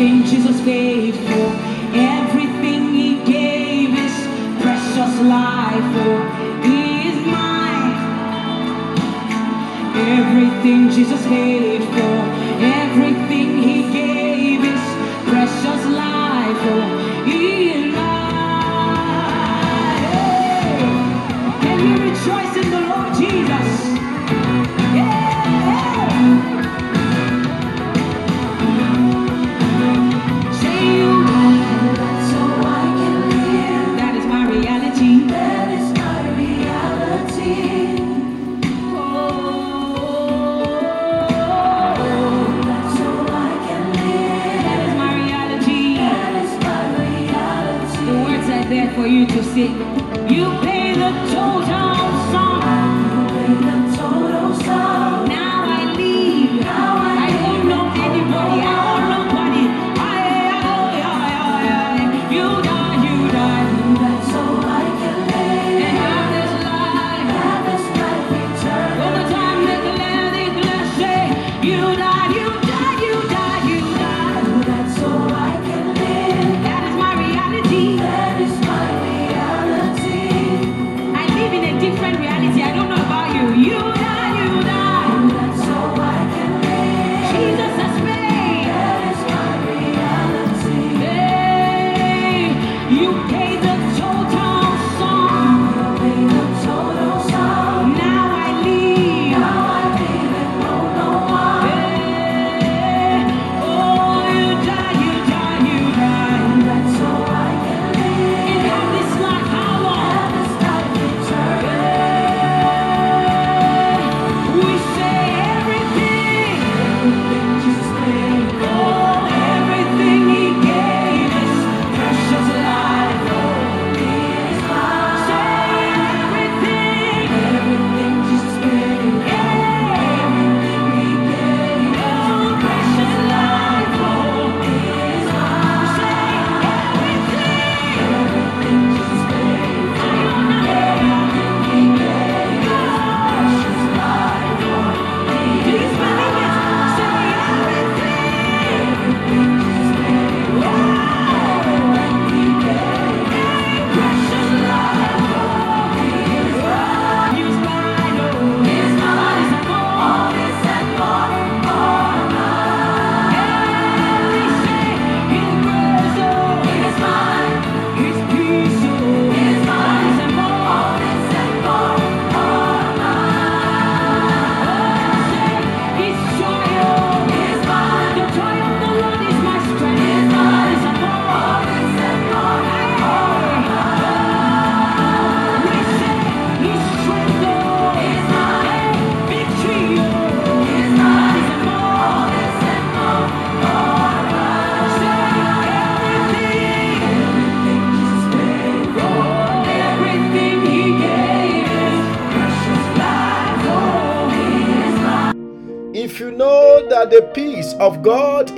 Everything Jesus paid for, everything He gave His precious life for, is mine. Everything Jesus paid for,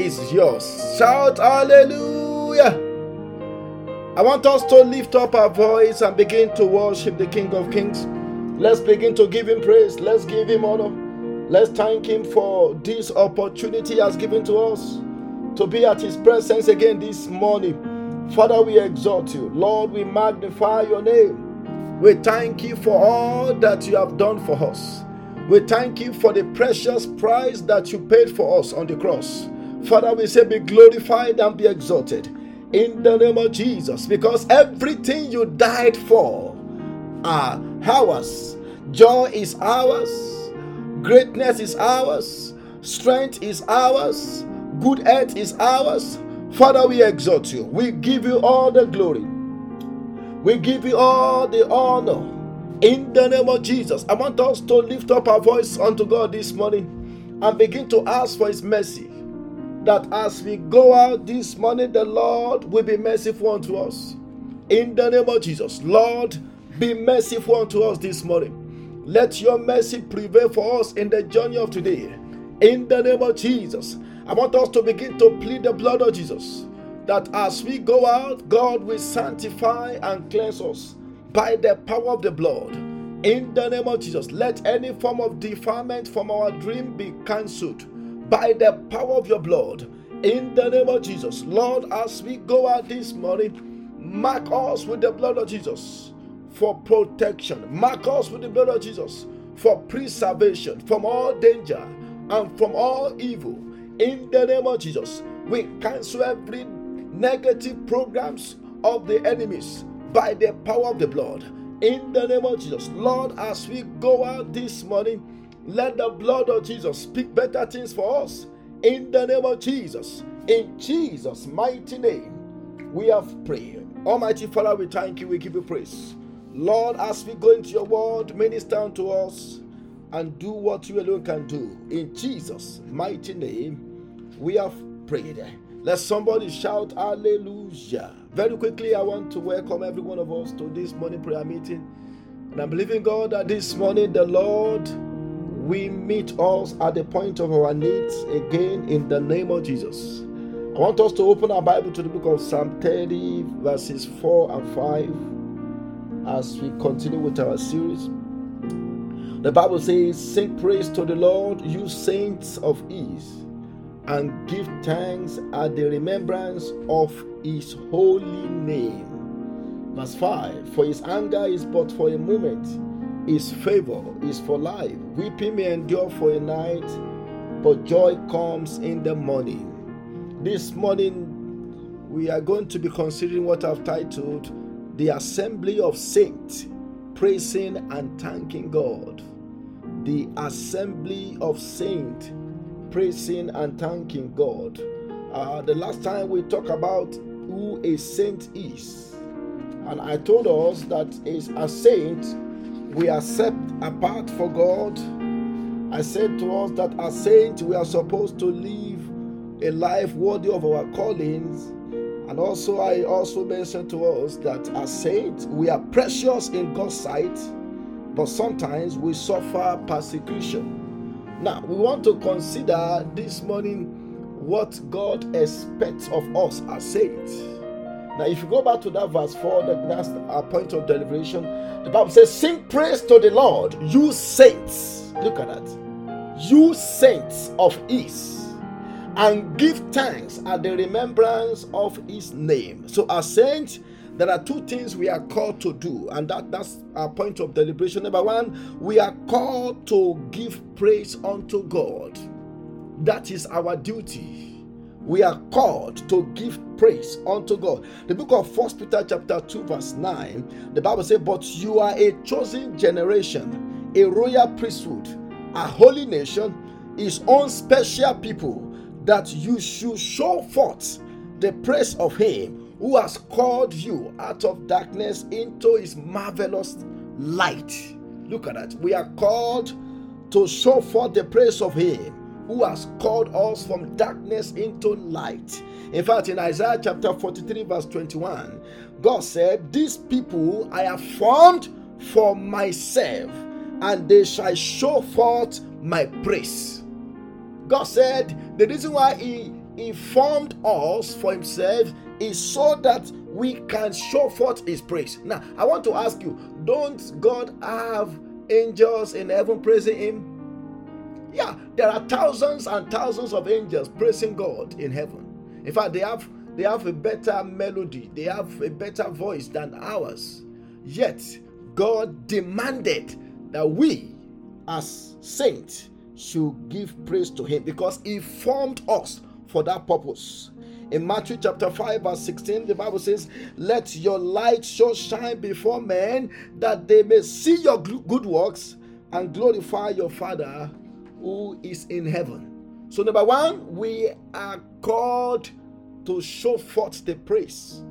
is yours, shout hallelujah. I want us to lift up our voice and begin to worship the King of Kings. Let's begin to give him praise. Let's give him honor. Let's thank him for this opportunity he has given to us to be at his presence again this morning. Father, we exalt you. Lord, we magnify your name. We thank you for all that you have done for us. We thank you for the precious price that you paid for us on the cross. Father, we say, be glorified and be exalted in the name of Jesus because everything you died for are ours. Joy is ours, greatness is ours, strength is ours, good health is ours. Father, we exalt you. We give you all the glory. We give you all the honor in the name of Jesus. I want us to lift up our voice unto God this morning and begin to ask for His mercy. That as we go out this morning, the Lord will be merciful unto us. In the name of Jesus, Lord, be merciful unto us this morning. Let your mercy prevail for us in the journey of today. In the name of Jesus, I want us to begin to plead the blood of Jesus that as we go out, God will sanctify and cleanse us by the power of the blood. In the name of Jesus, let any form of defilement from our dream be cancelled by the power of your blood. In the name of Jesus, Lord, as we go out this morning, mark us with the blood of Jesus for protection. Mark us with the blood of Jesus for preservation from all danger and from all evil. In the name of Jesus, we cancel every negative programs of the enemies by the power of the blood. In the name of Jesus, Lord, as we go out this morning, let the blood of Jesus speak better things for us. In the name of Jesus, in Jesus' mighty name, we have prayed. Almighty Father, we thank you, we give you praise. Lord, as we go into your word, minister unto us and do what you alone can do. In Jesus' mighty name, we have prayed. Let somebody shout hallelujah. Very quickly, I want to welcome every one of us to this morning prayer meeting. And I'm believing God that this morning the Lord will meet us at the point of our needs again in the name of Jesus. I want us to open our Bible to the book of Psalm 30, verses 4 and 5 as we continue with our series. The Bible says, Sing praise to the Lord, you saints of His and give thanks at the remembrance of his holy name. Verse 5 For his anger is but for a moment, his favor is for life. Weeping may endure for a night, but joy comes in the morning. This morning, we are going to be considering what I've titled The Assembly of Saints, Praising and Thanking God. The Assembly of Saints praising and thanking God. Uh, the last time we talked about who a saint is, and I told us that a saint we are set apart for God. I said to us that as saints we are supposed to live a life worthy of our callings. And also, I also mentioned to us that as saints we are precious in God's sight, but sometimes we suffer persecution. Now, we want to consider this morning what God expects of us as saints. Now, if you go back to that verse 4, that that's uh, our point of deliberation, the Bible says, Sing praise to the Lord, you saints. Look at that. You saints of His, and give thanks at the remembrance of His name. So, as saints, there are two things we are called to do, and that, that's our point of deliberation. Number one, we are called to give praise unto God. That is our duty. We are called to give praise unto God. The book of First Peter, chapter 2, verse 9, the Bible says, But you are a chosen generation, a royal priesthood, a holy nation, his own special people, that you should show forth the praise of him who has called you out of darkness into his marvelous light. Look at that. We are called to show forth the praise of him who has called us from darkness into light. In fact, in Isaiah chapter 43, verse 21, God said, These people I have formed for myself, and they shall show forth my praise. God said, The reason why He, he formed us for Himself is so that we can show forth his praise. Now, I want to ask you, don't God have angels in heaven praising him? Yeah, there are thousands and thousands of angels praising God in heaven. In fact, they have they have a better melody, they have a better voice than ours. Yet, God demanded that we as saints should give praise to him because he formed us for that purpose. In Matthew chapter 5, verse 16, the Bible says, Let your light so shine before men that they may see your good works and glorify your Father who is in heaven. So, number one, we are called to show forth the praise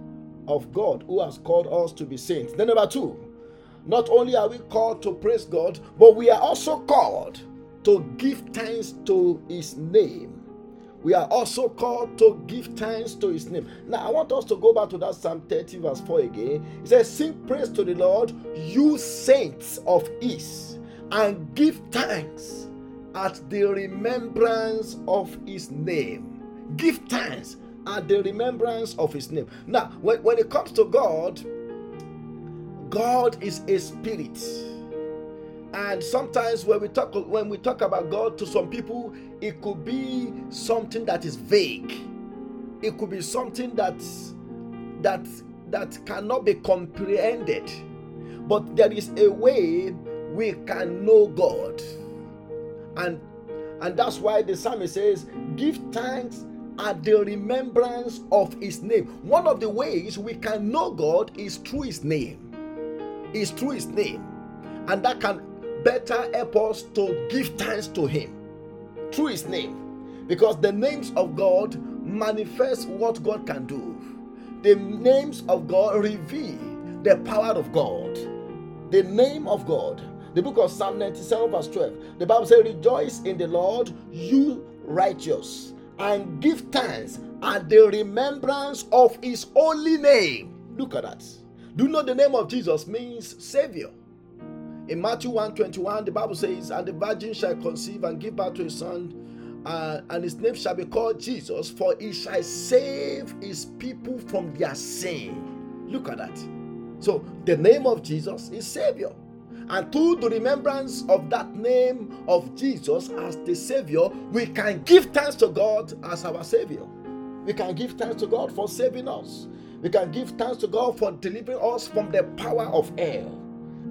of God who has called us to be saints. Then, number two, not only are we called to praise God, but we are also called to give thanks to his name we are also called to give thanks to his name. Now, I want us to go back to that Psalm 30, verse 4 again. It says, Sing praise to the Lord, you saints of His, and give thanks at the remembrance of his name. Give thanks at the remembrance of his name. Now, when, when it comes to God, God is a spirit and sometimes when we talk when we talk about god to some people it could be something that is vague it could be something that that that cannot be comprehended. But there is a way we can know God. And and that's why the psalmist says, Give thanks at the remembrance of his name. One of the ways we can know God is through his name. Is through his name. And that can better help us to give thanks to him through his name. Because the names of God manifest what God can do. The names of God reveal the power of God. The name of God. The book of Psalm 97, verse 12. The Bible says, Rejoice in the Lord, you righteous, and give thanks at the remembrance of his holy name. Look at that. Do you know the name of Jesus means Savior? In Matthew 1 21, the Bible says, And the virgin shall conceive and give birth to a son, uh, and his name shall be called Jesus, for he shall save his people from their sin. Look at that. So, the name of Jesus is Savior. And through the remembrance of that name of Jesus as the Savior, we can give thanks to God as our Savior. We can give thanks to God for saving us. We can give thanks to God for delivering us from the power of hell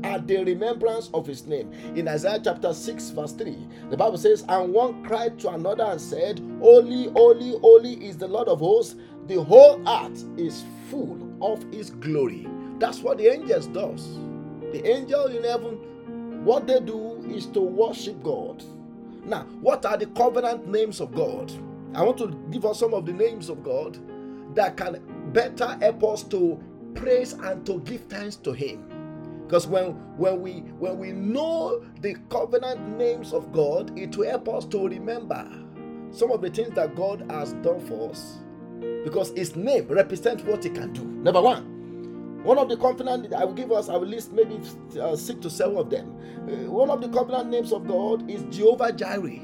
at the remembrance of his name. In Isaiah chapter 6, verse 3, the Bible says, And one cried to another and said, Holy, holy, holy is the Lord of hosts. The whole earth is full of his glory. That's what the angels does. The angel in heaven, what they do is to worship God. Now, what are the covenant names of God? I want to give us some of the names of God that can better help us to praise and to give thanks to Him. Because when when we when we know the covenant names of God, it will help us to remember some of the things that God has done for us. Because His name represents what He can do. Number one, one of the covenant I will give us, I will list maybe uh, six to seven of them. Uh, one of the covenant names of God is Jehovah Jireh.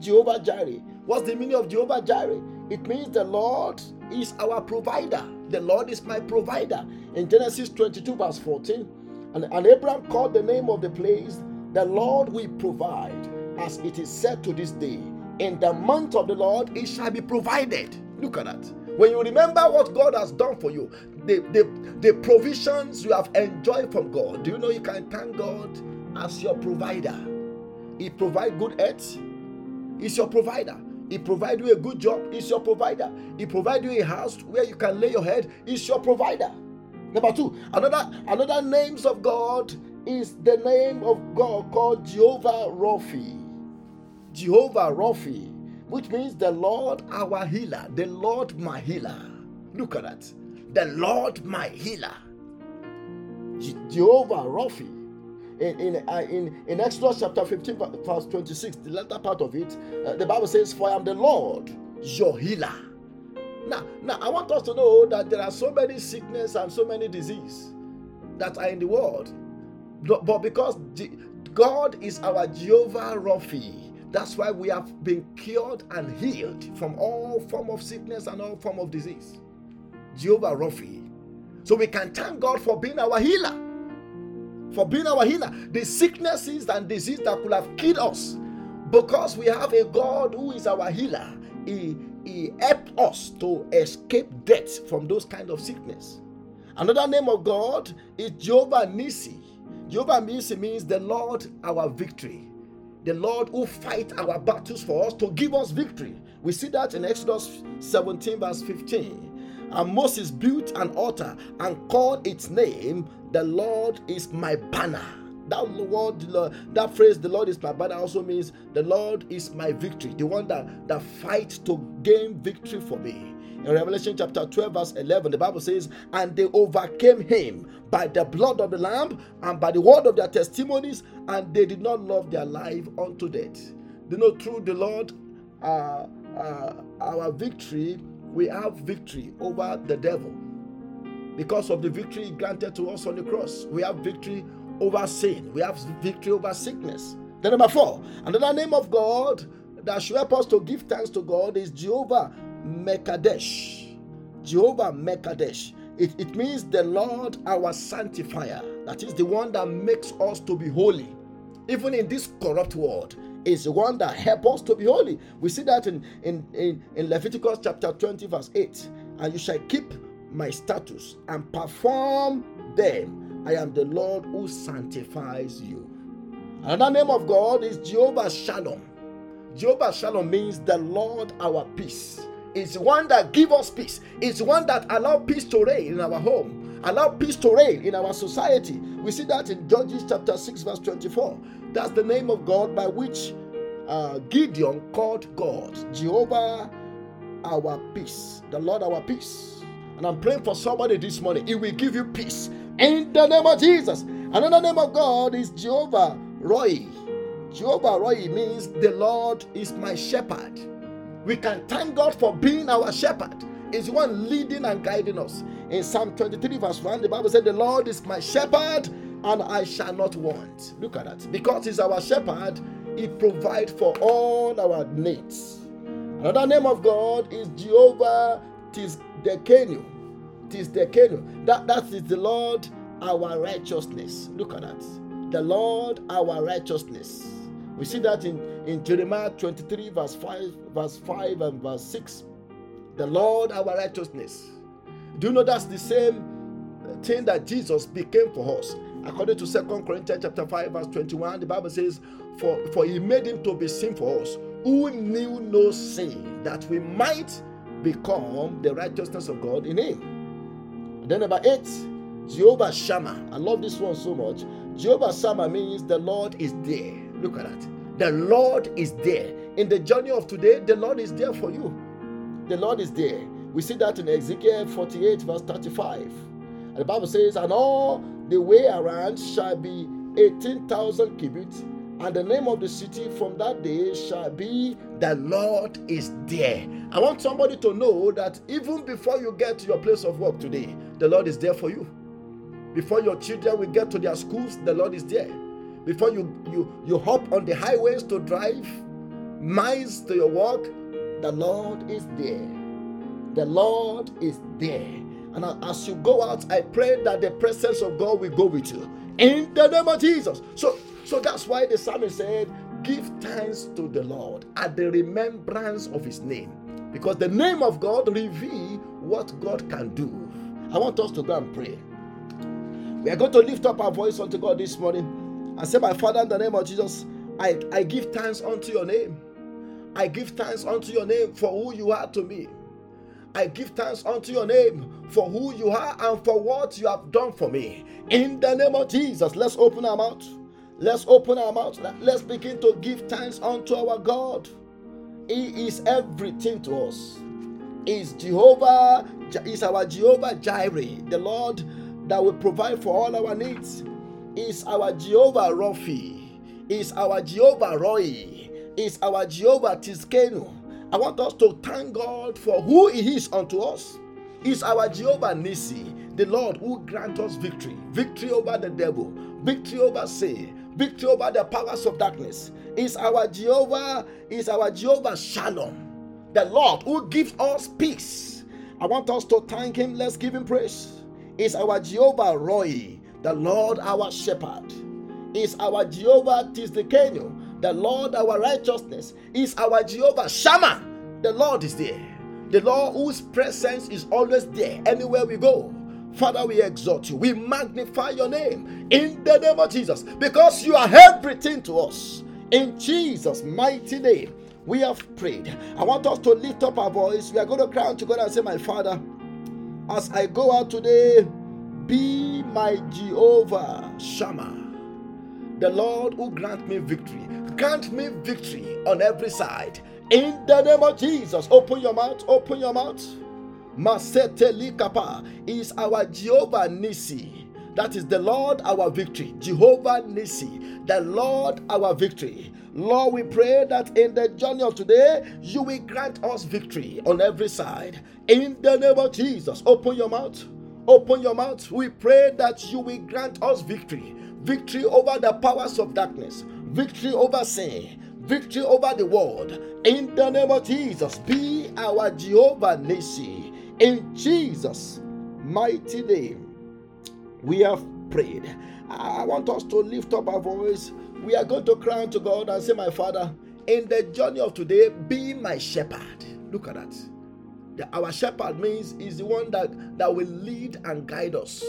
Jehovah Jireh. What's the meaning of Jehovah Jireh? It means the Lord is our provider. The Lord is my provider. In Genesis 22, verse 14, and, and Abraham called the name of the place, The Lord will provide, as it is said to this day. In the month of the Lord, it shall be provided. Look at that. When you remember what God has done for you, the, the, the provisions you have enjoyed from God, do you know you can thank God as your provider? He provide good health, He's your provider. He provide you a good job, He's your provider. He provide you a house where you can lay your head, He's your provider. Number two, another another names of God is the name of God called Jehovah Raphi. Jehovah Raphi, which means the Lord our healer, the Lord my healer. Look at that. The Lord my healer. Jehovah Raphi. In, in, uh, in, in Exodus chapter 15, verse 26, the latter part of it, uh, the Bible says, For I am the Lord, your healer. Now, now I want us to know that there are so many sickness and so many disease that are in the world. But, but because Je- God is our Jehovah Raphi, that's why we have been cured and healed from all form of sickness and all form of disease. Jehovah Raphi. So we can thank God for being our healer. For being our healer. The sicknesses and disease that could have killed us. Because we have a God who is our healer. He, he helped us to escape death from those kind of sickness. Another name of God is Jehovah Nisi. Jehovah Nisi means the Lord our victory. The Lord who fight our battles for us to give us victory. We see that in Exodus 17, verse 15. And Moses built an altar and called its name, The Lord is my banner. That word, that phrase, the Lord is my banner, also means the Lord is my victory, the one that, that fights to gain victory for me. In Revelation chapter 12, verse 11, the Bible says, And they overcame him by the blood of the Lamb and by the word of their testimonies, and they did not love their life unto death. You know, through the Lord, uh, uh, our victory, we have victory over the devil. Because of the victory granted to us on the cross, we have victory over sin, we have victory over sickness. Then, number four, another name of God that should help us to give thanks to God is Jehovah Mekadesh. Jehovah Mekadesh. It, it means the Lord our sanctifier. That is the one that makes us to be holy. Even in this corrupt world, is one that helps us to be holy. We see that in, in, in, in Leviticus chapter 20, verse 8. And you shall keep my statutes and perform them. I am the Lord who sanctifies you. Another name of God is Jehovah Shalom. Jehovah Shalom means the Lord our peace. It's one that gives us peace. It's one that allow peace to reign in our home, allow peace to reign in our society. We see that in Judges chapter 6, verse 24. That's the name of God by which uh, Gideon called God Jehovah our peace, the Lord our peace. And I'm praying for somebody this morning. He will give you peace in the name of Jesus. Another name of God is Jehovah Roy. Jehovah Roy means the Lord is my shepherd. We can thank God for being our shepherd. Is the one leading and guiding us. In Psalm 23, verse 1, the Bible said, The Lord is my shepherd, and I shall not want. Look at that. Because He's our shepherd, He provides for all our needs. Another name of God is Jehovah Tsidkenu. Tsidkenu. That, that is the Lord our righteousness. Look at that. The Lord our righteousness. We see that in, in Jeremiah 23, verse 5, verse 5 and verse 6. The Lord our righteousness. Do you know that's the same thing that Jesus became for us? According to Second Corinthians chapter 5, verse 21, the Bible says, For, for he made him to be sin for us, who knew no sin, that we might become the righteousness of God in him. Then number eight, Jehovah Shammah. I love this one so much. Jehovah Shammah means the Lord is there. Look at that. The Lord is there. In the journey of today, the Lord is there for you. The Lord is there. We see that in Ezekiel 48, verse 35. And the Bible says, And all the way around shall be 18,000 cubits, and the name of the city from that day shall be the Lord is there. I want somebody to know that even before you get to your place of work today, the Lord is there for you. Before your children will get to their schools, the Lord is there. Before you you you hop on the highways to drive miles to your work, the Lord is there. The Lord is there. And as you go out, I pray that the presence of God will go with you. In the name of Jesus. So, so that's why the psalmist said, Give thanks to the Lord at the remembrance of his name. Because the name of God reveals what God can do. I want us to go and pray. We are going to lift up our voice unto God this morning and say, My Father, in the name of Jesus, I, I give thanks unto your name. I give thanks unto your name for who you are to me. I give thanks unto your name for who you are and for what you have done for me. In the name of Jesus, let's open our mouth. Let's open our mouth. Let's begin to give thanks unto our God. He is everything to us. Is Jehovah, is our Jehovah Jireh, the Lord that will provide for all our needs. Is our Jehovah Raphi. Is our Jehovah Roy. Is our Jehovah Tsidkenu. I want us to thank God for who He is unto us. Is our Jehovah Nisi, the Lord who grant us victory, victory over the devil, victory over sin, victory over the powers of darkness. Is our Jehovah, is our Jehovah Shalom, the Lord who gives us peace. I want us to thank Him. Let's give Him praise. Is our Jehovah Roy, the Lord our shepherd. Is our Jehovah Tis the Tsidkenu, the Lord our righteousness. Is our Jehovah Shammah, the Lord is there. The Lord whose presence is always there anywhere we go. Father, we exalt you. We magnify your name in the name of Jesus because you are everything to us. In Jesus' mighty name, we have prayed. I want us to lift up our voice. We are going to cry to God and say, My Father, as I go out today, be my Jehovah Shammah, the Lord who grant me victory. Grant me victory on every side. In the name of Jesus, open your mouth, open your mouth. Masete Likapa is our Jehovah Nisi. That is the Lord our victory. Jehovah Nisi, the Lord our victory. Lord, we pray that in the journey of today, you will grant us victory on every side. In the name of Jesus, open your mouth. Open your mouth. We pray that you will grant us victory. Victory over the powers of darkness. Victory over sin. Victory over the world. In the name of Jesus, be our Jehovah Nisi. In Jesus' mighty name, we have prayed. I want us to lift up our voice. We are going to cry to God and say, My Father, in the journey of today, be my shepherd. Look at that. The, our shepherd means is the one that, that will lead and guide us.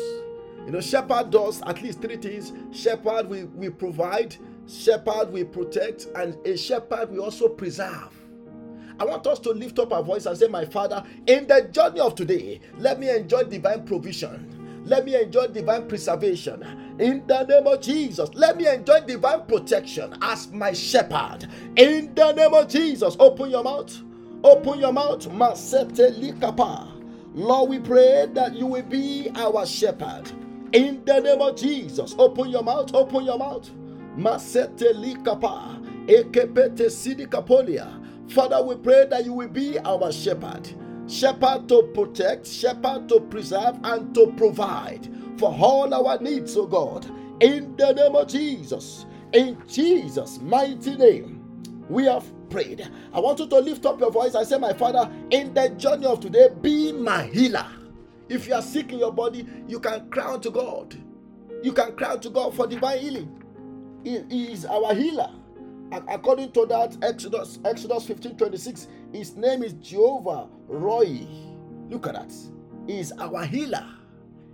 You know, shepherd does at least three things. Shepherd we, we provide, shepherd we protect, and a shepherd we also preserve. I want us to lift up our voice and say, My Father, in the journey of today, let me enjoy divine provision. Let me enjoy divine preservation. In the name of Jesus, let me enjoy divine protection as my shepherd. In the name of Jesus, open your mouth. Open your mouth. Lord, we pray that you will be our shepherd. In the name of Jesus, open your mouth. Open your mouth. Masete likapa. Ekepete sidikapolia. Father, we pray that you will be our shepherd. Shepherd to protect, shepherd to preserve, and to provide for all our needs, oh God. In the name of Jesus, in Jesus' mighty name, we have prayed. I want you to lift up your voice and say, My Father, in the journey of today, be my healer. If you are sick in your body, you can cry to God. You can cry to God for divine healing. He is our healer. According to that, Exodus, Exodus 15 26, his name is Jehovah Roy. Look at that. He's our healer.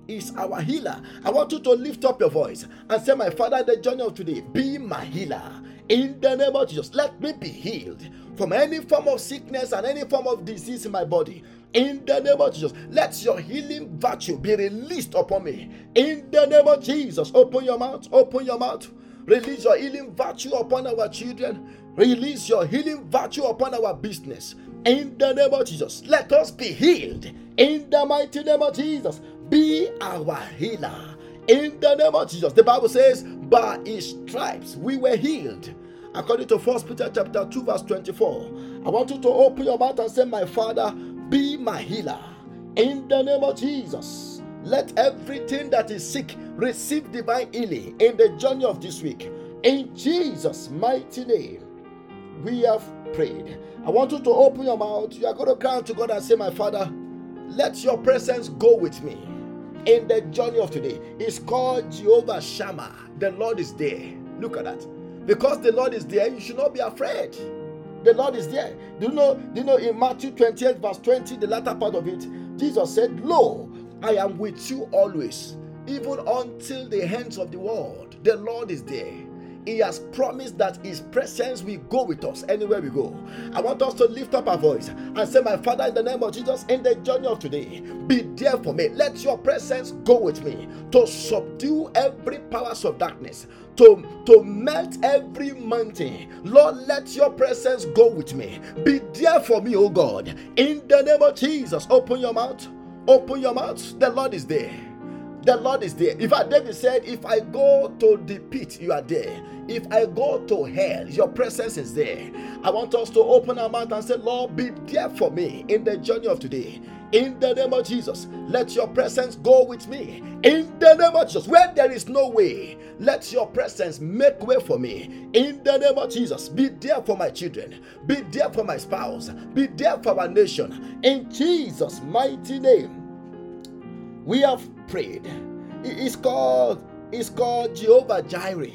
He's our healer. I want you to lift up your voice and say, My Father, the journey of today, be my healer. In the name of Jesus, let me be healed from any form of sickness and any form of disease in my body. In the name of Jesus, let your healing virtue be released upon me. In the name of Jesus, open your mouth, open your mouth. Release your healing virtue upon our children. Release your healing virtue upon our business. In the name of Jesus, let us be healed. In the mighty name of Jesus, be our healer. In the name of Jesus, the Bible says, by his stripes we were healed. According to 1 Peter chapter 2, verse 24. I want you to open your mouth and say, My Father, be my healer. In the name of Jesus. Let everything that is sick receive divine healing in the journey of this week. In Jesus' mighty name, we have prayed. I want you to open your mouth. You are going to cry to God and say, My Father, let your presence go with me in the journey of today. It's called Jehovah Shammah. The Lord is there. Look at that. Because the Lord is there, you should not be afraid. The Lord is there. Do you know? Do you know in Matthew 28, verse 20, the latter part of it, Jesus said, Lo, I am with you always, even until the ends of the world. The Lord is there. He has promised that His presence will go with us anywhere we go. I want us to lift up our voice and say, My Father, in the name of Jesus, in the journey of today, be there for me. Let your presence go with me to subdue every powers of darkness, to, to melt every mountain. Lord, let your presence go with me. Be there for me, oh God. In the name of Jesus, open your mouth. Open your mouth. The Lord is there. The Lord is there. In fact, David said, If I go to the pit, you are there. If I go to hell, your presence is there. I want us to open our mouth and say, Lord, be there for me in the journey of today. In the name of Jesus, let your presence go with me. In the name of Jesus, where there is no way, let your presence make way for me. In the name of Jesus, be there for my children, be there for my spouse, be there for our nation. In Jesus' mighty name, we have prayed. It's called, it's called Jehovah Jireh.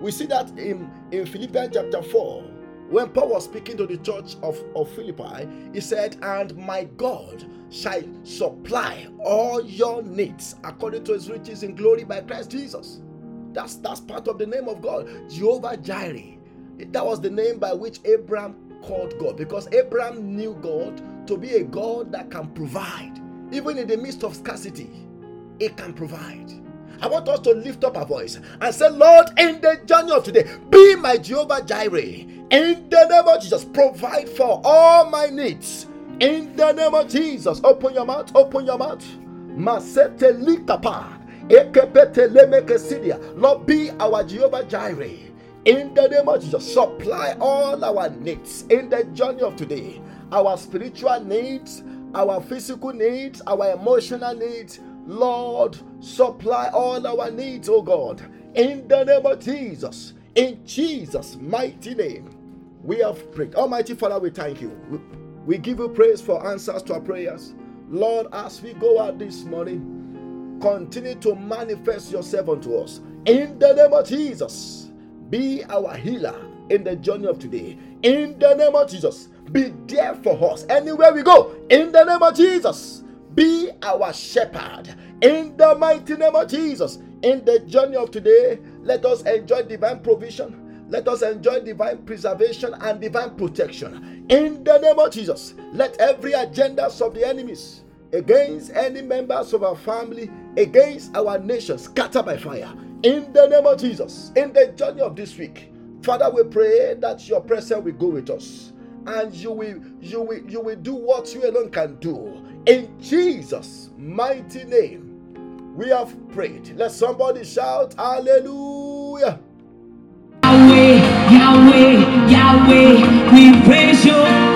We see that in, in Philippians chapter 4 when Paul was speaking to the church of, of Philippi, he said, And my God shall supply all your needs according to his riches in glory by Christ Jesus. That's that's part of the name of God, Jehovah Jireh. That was the name by which Abraham called God because Abraham knew God to be a God that can provide. Even in the midst of scarcity, it can provide. I want us to lift up our voice and say, Lord, in the journey of today, be my Jehovah Jireh. In the name of Jesus, provide for all my needs. In the name of Jesus, open your mouth, open your mouth. Masete likapa. Lord, be our Jehovah Jireh. In the name of Jesus, supply all our needs in the journey of today. Our spiritual needs, our physical needs, our emotional needs. Lord, supply all our needs, oh God. In the name of Jesus. In Jesus' mighty name, we have prayed. Almighty Father, we thank you. We, give you praise for answers to our prayers. Lord, as we go out this morning, continue to manifest yourself unto us. In the name of Jesus, be our healer in the journey of today. In the name of Jesus, be there for us anywhere we go. In the name of Jesus, be our shepherd. In the mighty name of Jesus, in the journey of today, let us enjoy divine provision. Let us enjoy divine preservation and divine protection. In the name of Jesus, let every agenda of the enemies against any members of our family, against our nation, scatter by fire. In the name of Jesus, in the journey of this week, Father, we pray that your presence will go with us and you will you will you will do what you alone can do in jesus mighty name we have prayed let somebody shout hallelujah Yahweh, Yahweh, Yahweh, we praise you.